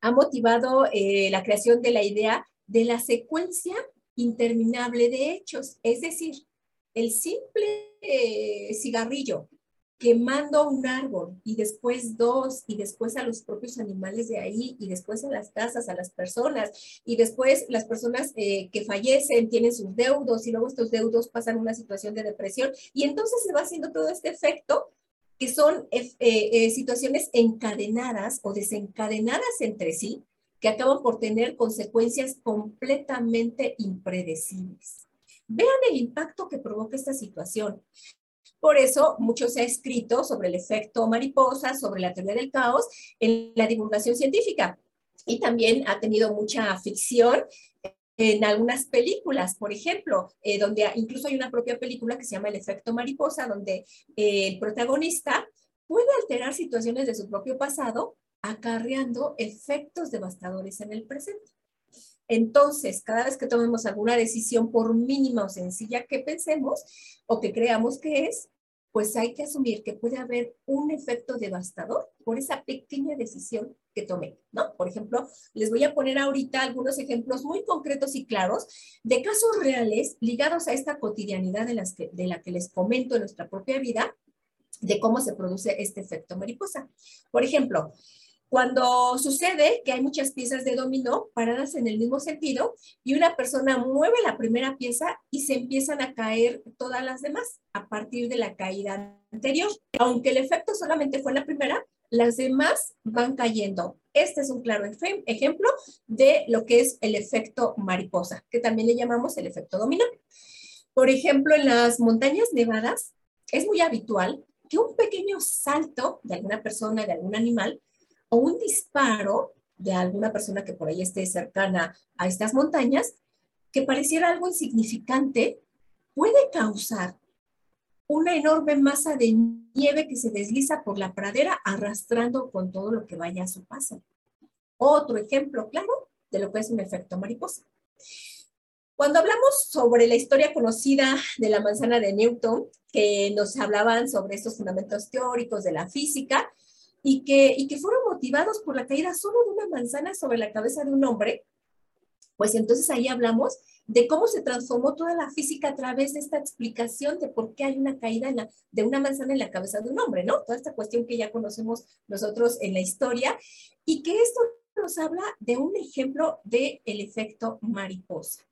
ha motivado eh, la creación de la idea de la secuencia interminable de hechos, es decir, el simple eh, cigarrillo quemando un árbol y después dos y después a los propios animales de ahí y después a las casas, a las personas y después las personas eh, que fallecen tienen sus deudos y luego estos deudos pasan una situación de depresión y entonces se va haciendo todo este efecto que son eh, eh, situaciones encadenadas o desencadenadas entre sí que acaban por tener consecuencias completamente impredecibles. Vean el impacto que provoca esta situación. Por eso, mucho se ha escrito sobre el efecto mariposa, sobre la teoría del caos en la divulgación científica. Y también ha tenido mucha ficción en algunas películas, por ejemplo, eh, donde incluso hay una propia película que se llama El efecto mariposa, donde eh, el protagonista puede alterar situaciones de su propio pasado, acarreando efectos devastadores en el presente. Entonces, cada vez que tomemos alguna decisión, por mínima o sencilla que pensemos o que creamos que es, pues hay que asumir que puede haber un efecto devastador por esa pequeña decisión que tomé, ¿no? Por ejemplo, les voy a poner ahorita algunos ejemplos muy concretos y claros de casos reales ligados a esta cotidianidad de, de la que les comento en nuestra propia vida, de cómo se produce este efecto mariposa. Por ejemplo, cuando sucede que hay muchas piezas de dominó paradas en el mismo sentido y una persona mueve la primera pieza y se empiezan a caer todas las demás a partir de la caída anterior. Aunque el efecto solamente fue la primera, las demás van cayendo. Este es un claro ejemplo de lo que es el efecto mariposa, que también le llamamos el efecto dominó. Por ejemplo, en las montañas nevadas es muy habitual que un pequeño salto de alguna persona, de algún animal, o un disparo de alguna persona que por ahí esté cercana a estas montañas, que pareciera algo insignificante, puede causar una enorme masa de nieve que se desliza por la pradera arrastrando con todo lo que vaya a su paso. Otro ejemplo claro de lo que es un efecto mariposa. Cuando hablamos sobre la historia conocida de la manzana de Newton, que nos hablaban sobre estos fundamentos teóricos de la física, y que, y que fueron motivados por la caída solo de una manzana sobre la cabeza de un hombre, pues entonces ahí hablamos de cómo se transformó toda la física a través de esta explicación de por qué hay una caída de una manzana en la cabeza de un hombre, ¿no? Toda esta cuestión que ya conocemos nosotros en la historia y que esto nos habla de un ejemplo del el efecto mariposa.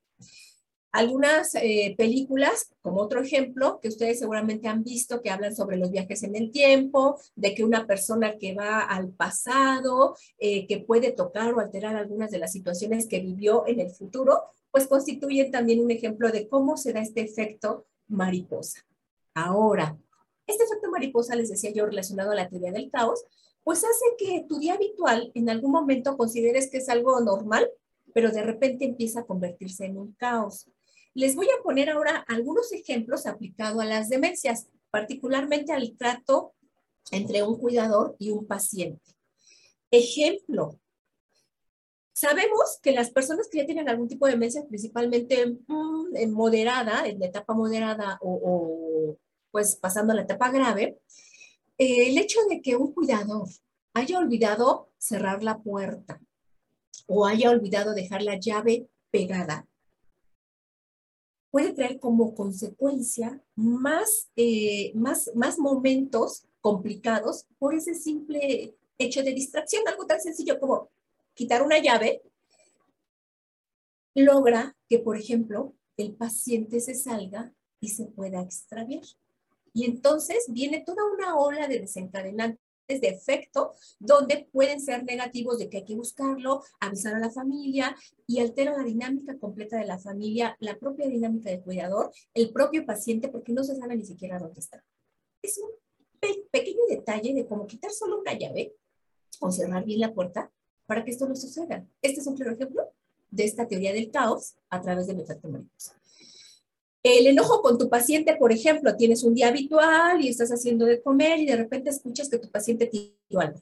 Algunas eh, películas, como otro ejemplo, que ustedes seguramente han visto, que hablan sobre los viajes en el tiempo, de que una persona que va al pasado, eh, que puede tocar o alterar algunas de las situaciones que vivió en el futuro, pues constituyen también un ejemplo de cómo se da este efecto mariposa. Ahora, este efecto mariposa, les decía yo, relacionado a la teoría del caos, pues hace que tu día habitual en algún momento consideres que es algo normal, pero de repente empieza a convertirse en un caos. Les voy a poner ahora algunos ejemplos aplicados a las demencias, particularmente al trato entre un cuidador y un paciente. Ejemplo, sabemos que las personas que ya tienen algún tipo de demencia, principalmente mm, en moderada, en etapa moderada o, pues pasando a la etapa grave, eh, el hecho de que un cuidador haya olvidado cerrar la puerta o haya olvidado dejar la llave pegada puede traer como consecuencia más, eh, más, más momentos complicados por ese simple hecho de distracción, algo tan sencillo como quitar una llave, logra que, por ejemplo, el paciente se salga y se pueda extraviar. Y entonces viene toda una ola de desencadenantes de efecto donde pueden ser negativos de que hay que buscarlo, avisar a la familia y altera la dinámica completa de la familia, la propia dinámica del cuidador, el propio paciente, porque no se sabe ni siquiera dónde está. Es un pequeño detalle de cómo quitar solo una llave o cerrar bien la puerta para que esto no suceda. Este es un claro ejemplo de esta teoría del caos a través efecto mariposa. El enojo con tu paciente, por ejemplo, tienes un día habitual y estás haciendo de comer y de repente escuchas que tu paciente tiró algo.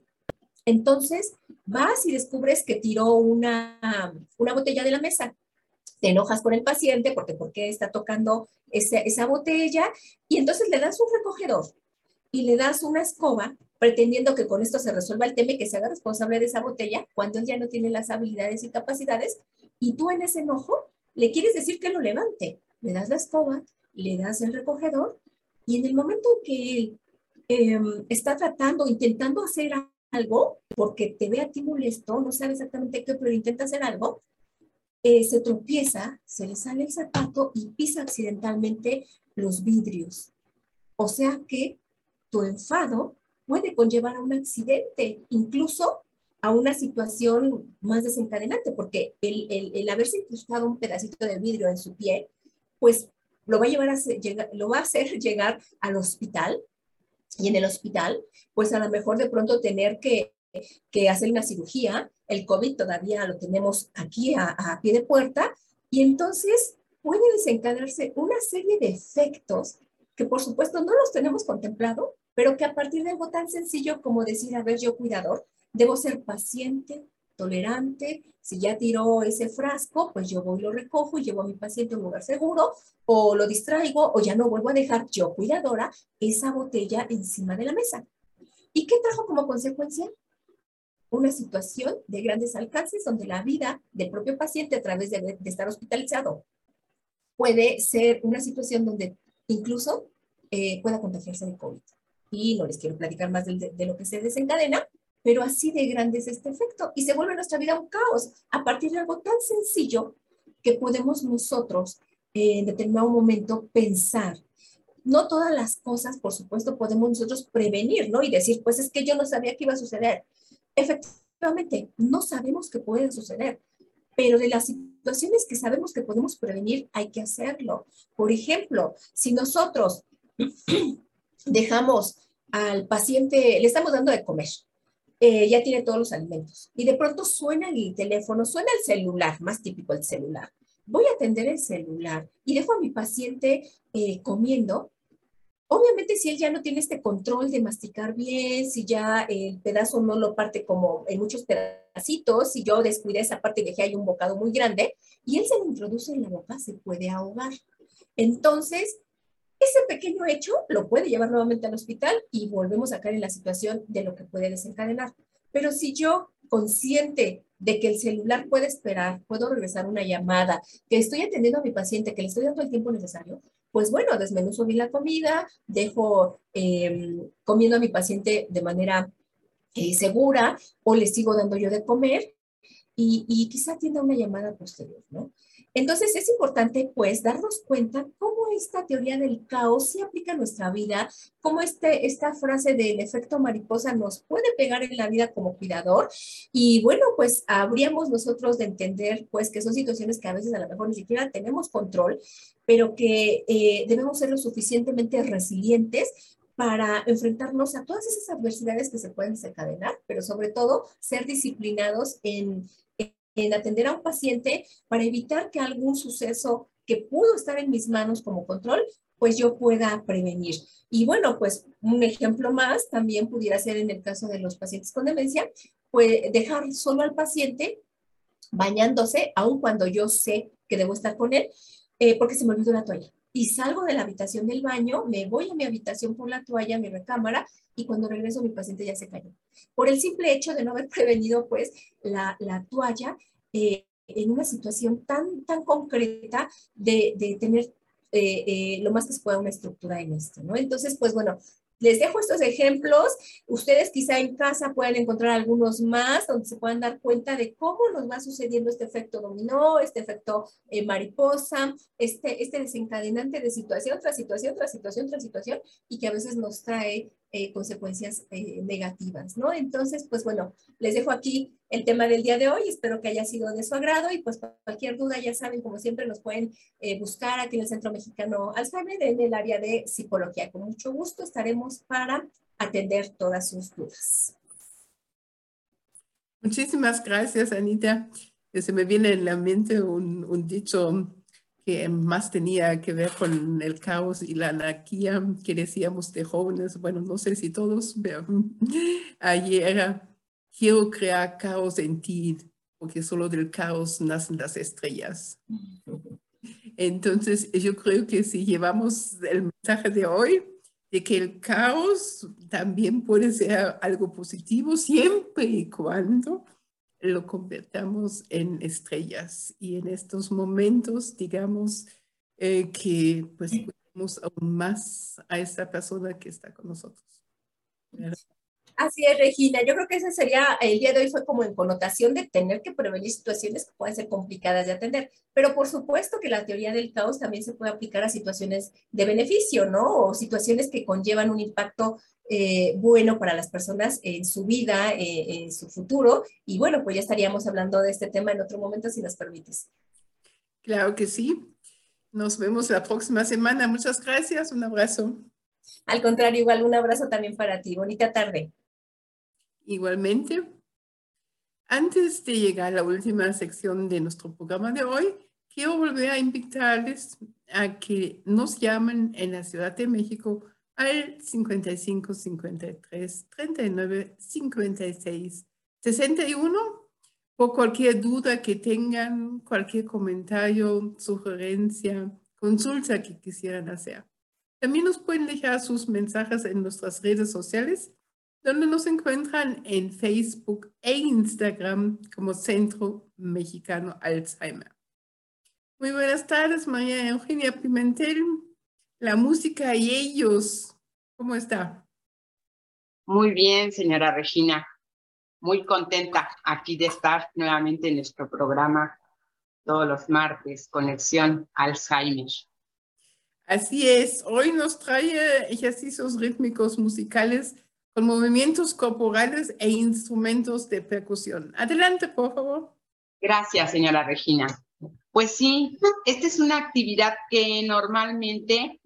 Entonces, vas y descubres que tiró una, una botella de la mesa. Te enojas con el paciente porque ¿por qué está tocando esa botella? Y entonces le das un recogedor y le das una escoba pretendiendo que con esto se resuelva el tema y que se haga responsable de esa botella cuando él ya no tiene las habilidades y capacidades. Y tú en ese enojo le quieres decir que lo levante le das la escoba, le das el recogedor y en el momento en que él em, está tratando, intentando hacer algo porque te ve a ti molesto, no sabe exactamente qué, pero intenta hacer algo, eh, se tropieza, se le sale el zapato y pisa accidentalmente los vidrios. O sea que tu enfado puede conllevar a un accidente, incluso a una situación más desencadenante, porque el, el, haberse incrustado un pedacito de vidrio en su pie, pues lo va a llevar a lo va a hacer llegar al hospital. Y en el hospital, pues a lo mejor de pronto tener que, que hacer una cirugía, el COVID todavía lo tenemos aquí a, a pie de puerta, y entonces puede desencadenarse una serie de efectos que por supuesto no los tenemos contemplado, pero que a partir de algo tan sencillo como decir, a ver, yo cuidador, debo ser paciente, tolerante, si ya tiró ese frasco, pues yo voy, lo recojo y llevo a mi paciente a un lugar seguro, o lo distraigo, o ya no vuelvo a dejar yo, cuidadora, esa botella encima de la mesa. ¿Y qué trajo como consecuencia? Una situación de grandes alcances donde la vida del propio paciente a través de, estar hospitalizado puede ser una situación donde incluso eh, pueda contagiarse de COVID. Y no les quiero platicar más de, de lo que se desencadena, pero así de grande es este efecto y se vuelve nuestra vida un caos a partir de algo tan sencillo que podemos nosotros eh, en determinado momento pensar. No todas las cosas, por supuesto, podemos nosotros prevenir, ¿no? Y decir, pues es que yo no sabía que iba a suceder. Efectivamente, no sabemos que puede suceder, pero de las situaciones que sabemos que podemos prevenir, hay que hacerlo. Por ejemplo, si nosotros dejamos al paciente, le estamos dando de comer, eh, ya tiene todos los alimentos. Y de pronto suena el teléfono, suena el celular, más típico el celular. Voy a atender el celular y dejo a mi paciente eh, comiendo. Obviamente, si él ya no tiene este control de masticar bien, si ya el pedazo no lo parte como en muchos pedacitos, si yo descuidé esa parte y dejé ahí un bocado muy grande, y él se lo introduce en la boca, se puede ahogar. Entonces, ese pequeño hecho lo puede llevar nuevamente al hospital y volvemos a caer en la situación de lo que puede desencadenar. Pero si yo, consciente de que el celular puede esperar, puedo regresar una llamada, que estoy atendiendo a mi paciente, que le estoy dando el tiempo necesario, pues bueno, desmenuzo bien la comida, dejo em, comiendo a mi paciente de manera eh, segura o le sigo dando yo de comer y, y quizá atienda una llamada posterior, ¿no? Entonces es importante pues darnos cuenta cómo esta teoría del caos se aplica a nuestra vida, cómo este, esta frase del efecto mariposa nos puede pegar en la vida como cuidador. Y bueno pues habríamos nosotros de entender pues que son situaciones que a veces a lo mejor ni siquiera tenemos control, pero que eh, debemos ser lo suficientemente resilientes para enfrentarnos a todas esas adversidades que se pueden desencadenar, pero sobre todo ser disciplinados en en atender a un paciente para evitar que algún suceso que pudo estar en mis manos como control, pues yo pueda prevenir. Y bueno, pues un ejemplo más también pudiera ser en el caso de los pacientes con demencia, pues dejar solo al paciente bañándose, aun cuando yo sé que debo estar con él, eh, porque se me olvidó la toalla. Y salgo de la habitación del baño, me voy a mi habitación por la toalla, mi recámara, y cuando regreso mi paciente ya se cayó. Por el simple hecho de no haber prevenido pues la, la toalla eh, en una situación tan, tan concreta de, de tener eh, eh, lo más que se pueda una estructura en esto, ¿no? Entonces, pues bueno, les dejo estos ejemplos. Ustedes quizá en casa puedan encontrar algunos más donde se puedan dar cuenta de cómo nos va sucediendo este efecto dominó, este efecto eh, mariposa, este, este desencadenante de situación tras situación, tras situación, tras situación, y que a veces nos trae eh, consecuencias eh, negativas, ¿no? Entonces, pues bueno, les dejo aquí el tema del día de hoy. Espero que haya sido de su agrado y pues cualquier duda, ya saben, como siempre, nos pueden buscar aquí en el Centro Mexicano Alzheimer en el área de psicología. Con mucho gusto estaremos para atender todas sus dudas. Muchísimas gracias, Anita. Se me viene en la mente un dicho que más tenía que ver con el caos y la anarquía que decíamos de jóvenes, bueno, no sé si todos, pero ayer quiero crear caos en ti, porque solo del caos nacen las estrellas. Entonces, yo creo que si llevamos el mensaje de hoy, de que el caos también puede ser algo positivo siempre y cuando lo convertamos en estrellas y en estos momentos, digamos, eh, que pues cuidemos aún más a esta persona que está con nosotros. Así es, Regina. Yo creo que ese sería, el día de hoy fue como en connotación de tener que prevenir situaciones que pueden ser complicadas de atender. Pero por supuesto que la teoría del caos también se puede aplicar a situaciones de beneficio, ¿no? O situaciones que conllevan un impacto eh, bueno para las personas en su vida, eh, en su futuro. Y bueno, pues ya estaríamos hablando de este tema en otro momento, si nos permites. Claro que sí. Nos vemos la próxima semana. Muchas gracias. Un abrazo. Al contrario, igual un abrazo también para ti. Bonita tarde. Igualmente, antes de llegar a la última sección de nuestro programa de hoy, quiero volver a invitarles a que nos llamen en la Ciudad de México al 55 53 39 56 61 por cualquier duda que tengan, cualquier comentario, sugerencia, consulta que quisieran hacer. También nos pueden dejar sus mensajes en nuestras redes sociales donde nos encuentran en Facebook e Instagram como Centro Mexicano Alzheimer. Muy buenas tardes, María Eugenia Pimentel. La música y ellos, ¿cómo está? Muy bien, señora Regina. Muy contenta aquí de estar nuevamente en nuestro programa todos los martes, Conexión Alzheimer. Así es, hoy nos trae ejercicios rítmicos musicales con movimientos corporales e instrumentos de percusión. Adelante, por favor. Gracias, señora Regina. Pues sí, esta es una actividad que normalmente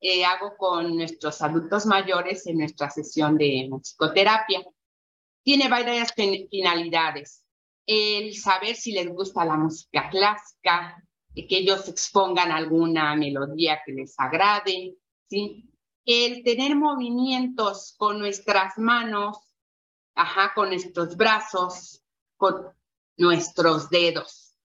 eh, hago con nuestros adultos mayores en nuestra sesión de musicoterapia. Tiene varias finalidades. El saber si les gusta la música clásica, que ellos expongan alguna melodía que les agrade, ¿sí? el tener movimientos con nuestras manos, ajá, con nuestros brazos, con nuestros dedos.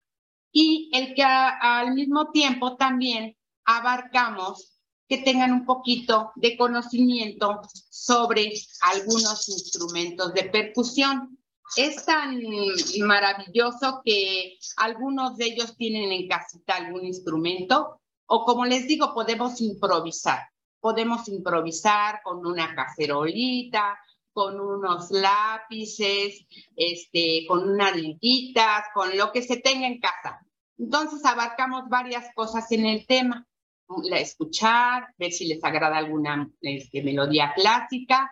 Y el que al mismo tiempo también abarcamos que tengan un poquito de conocimiento sobre algunos instrumentos de percusión. Es tan maravilloso que algunos de ellos tienen en casita algún instrumento o como les digo, podemos improvisar podemos improvisar con una cacerolita, con unos lápices, este, con unas linditas, con lo que se tenga en casa. Entonces abarcamos varias cosas en el tema. La escuchar, ver si les agrada alguna este, melodía clásica,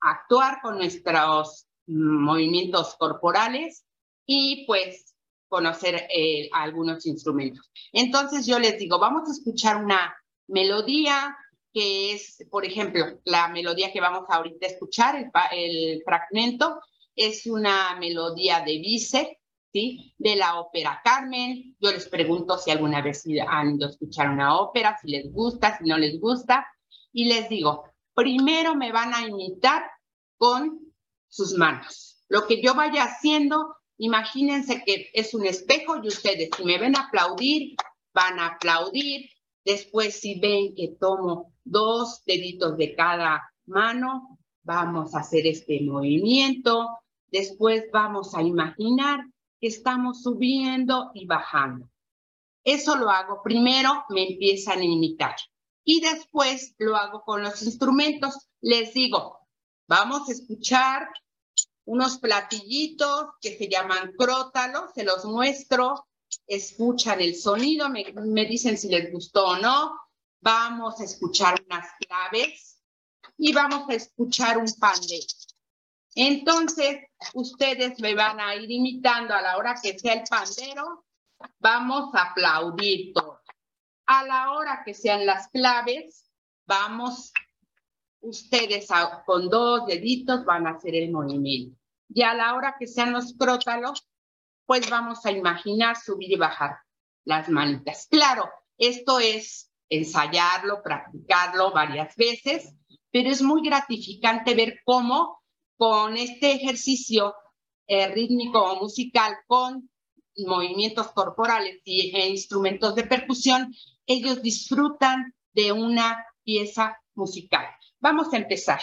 actuar con nuestros movimientos corporales y pues conocer eh, algunos instrumentos. Entonces yo les digo, vamos a escuchar una melodía, que es, por ejemplo, la melodía que vamos ahorita a escuchar, el, fragmento, es una melodía de Bizet, De la ópera Carmen. Yo les pregunto si alguna vez han ido a escuchar una ópera, si les gusta, si no les gusta. Y les digo, primero me van a imitar con sus manos. Lo que yo vaya haciendo, imagínense que es un espejo y ustedes, si me ven aplaudir, van a aplaudir. Después, si ven que tomo dos deditos de cada mano, vamos a hacer este movimiento, después vamos a imaginar estamos subiendo y bajando. Eso lo hago primero, me empiezan a imitar. Y después lo hago con los instrumentos. Les digo, vamos a escuchar unos platillitos que se llaman crótalos, se los muestro, escuchan el sonido, me, me dicen si les gustó o no, vamos a escuchar unas claves y vamos a escuchar un pandero. Entonces, ustedes me van a ir imitando a la hora que sea el pandero, vamos a aplaudir todo. A la hora que sean las claves, vamos, ustedes con dos deditos van a hacer el movimiento. Y a la hora que sean los crótalos, pues vamos a imaginar subir y bajar las manitas. Claro, esto es ensayarlo, practicarlo varias veces, pero es muy gratificante ver cómo con este ejercicio eh, rítmico o musical con movimientos corporales y, e instrumentos de percusión, ellos disfrutan de una pieza musical. Vamos a empezar.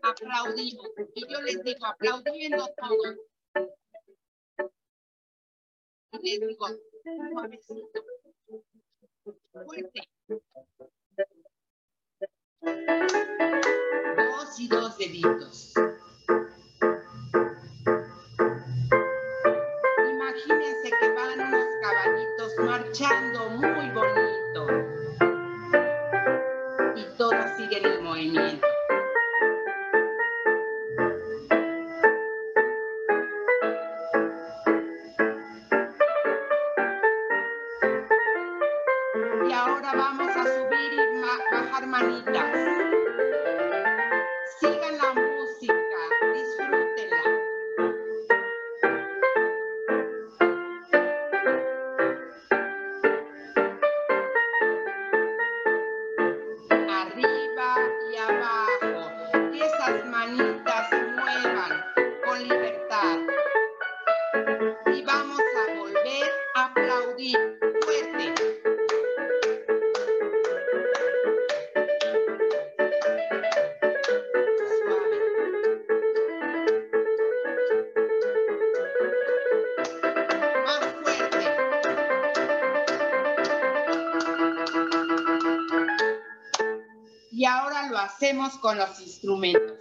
Aplaudimos. Y yo les digo, aplaudiendo todo. Y les digo, fuerte. Dos y dos deditos. Imagínense que van unos caballitos marchando muy bonito y todos siguen el movimiento. Con los instrumentos.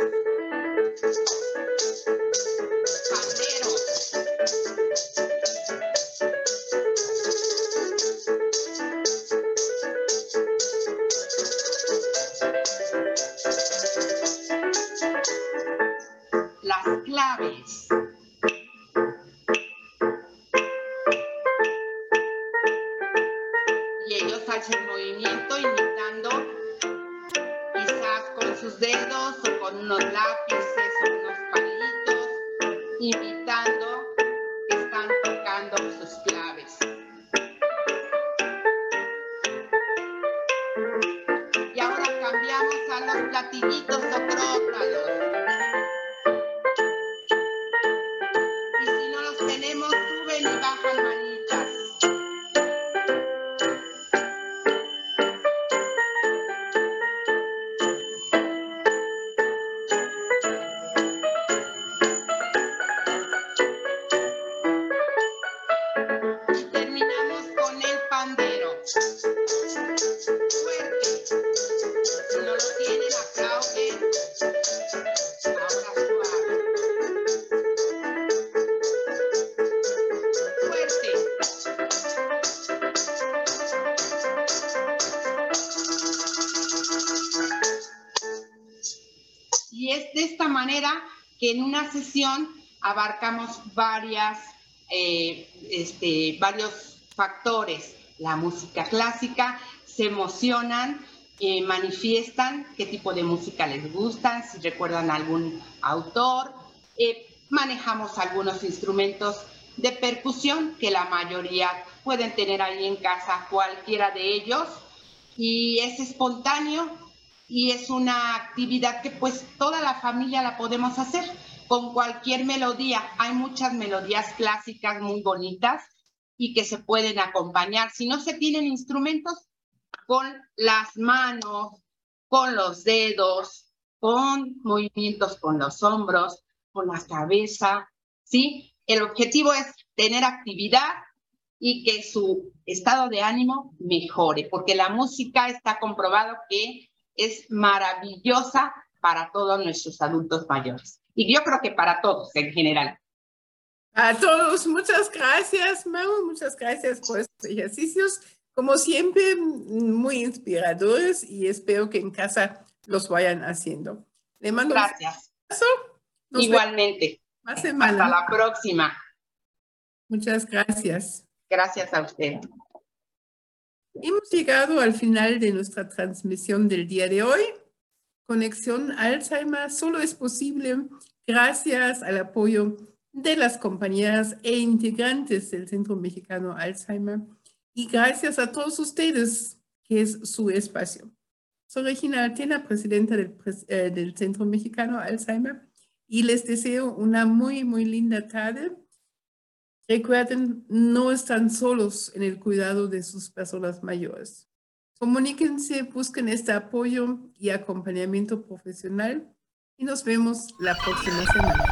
En una sesión abarcamos varias, eh, este, varios factores. La música clásica, se emocionan, eh, manifiestan qué tipo de música les gustan, si recuerdan algún autor. Eh, manejamos algunos instrumentos de percusión que la mayoría pueden tener ahí en casa, cualquiera de ellos. Y es espontáneo, y es una actividad que pues toda la familia la podemos hacer con cualquier melodía. Hay muchas melodías clásicas muy bonitas y que se pueden acompañar. Si no se tienen instrumentos, con las manos, con los dedos, con movimientos con los hombros, con la cabeza, ¿sí? El objetivo es tener actividad y que su estado de ánimo mejore, porque la música está comprobado que es maravillosa para todos nuestros adultos mayores. Y yo creo que para todos en general. A todos, muchas gracias, Mau, muchas gracias por estos ejercicios. Como siempre, muy inspiradores y espero que en casa los vayan haciendo. Le mando Gracias. un abrazo. Igualmente. vemos más semana. Hasta la próxima. Muchas gracias. Gracias a usted. Hemos llegado al final de nuestra transmisión del día de hoy. Conexión Alzheimer solo es posible gracias al apoyo de las compañías e integrantes del Centro Mexicano Alzheimer y gracias a todos ustedes, que es su espacio. Soy Regina Altena, presidenta del, eh, del Centro Mexicano Alzheimer, y les deseo una muy, muy linda tarde. Recuerden, no están solos en el cuidado de sus personas mayores. Comuníquense, busquen este apoyo y acompañamiento profesional y nos vemos la próxima semana.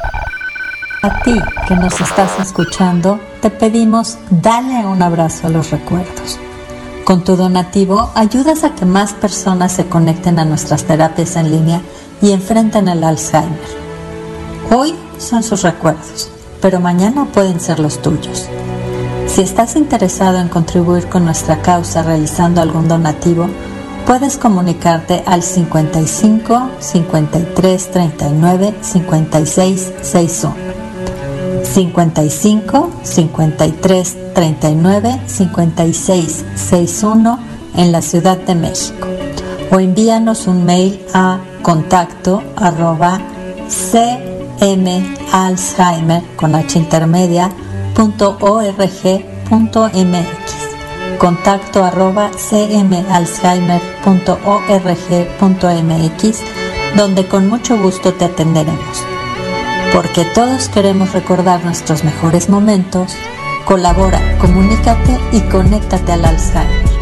A ti que nos estás escuchando, te pedimos dale un abrazo a los recuerdos. Con tu donativo ayudas a que más personas se conecten a nuestras terapias en línea y enfrenten el Alzheimer. Hoy son sus recuerdos, pero mañana pueden ser los tuyos. Si estás interesado en contribuir con nuestra causa realizando algún donativo, puedes comunicarte al 55 53 39 56 61. 55 53 39 56 61 en la Ciudad de México o envíanos un mail a contacto arroba cmalzheimer con h intermedia punto org punto mx contacto arroba cmalzheimer.org.mx, donde con mucho gusto te atenderemos. Porque todos queremos recordar nuestros mejores momentos, colabora, comunícate y conéctate al Alzheimer.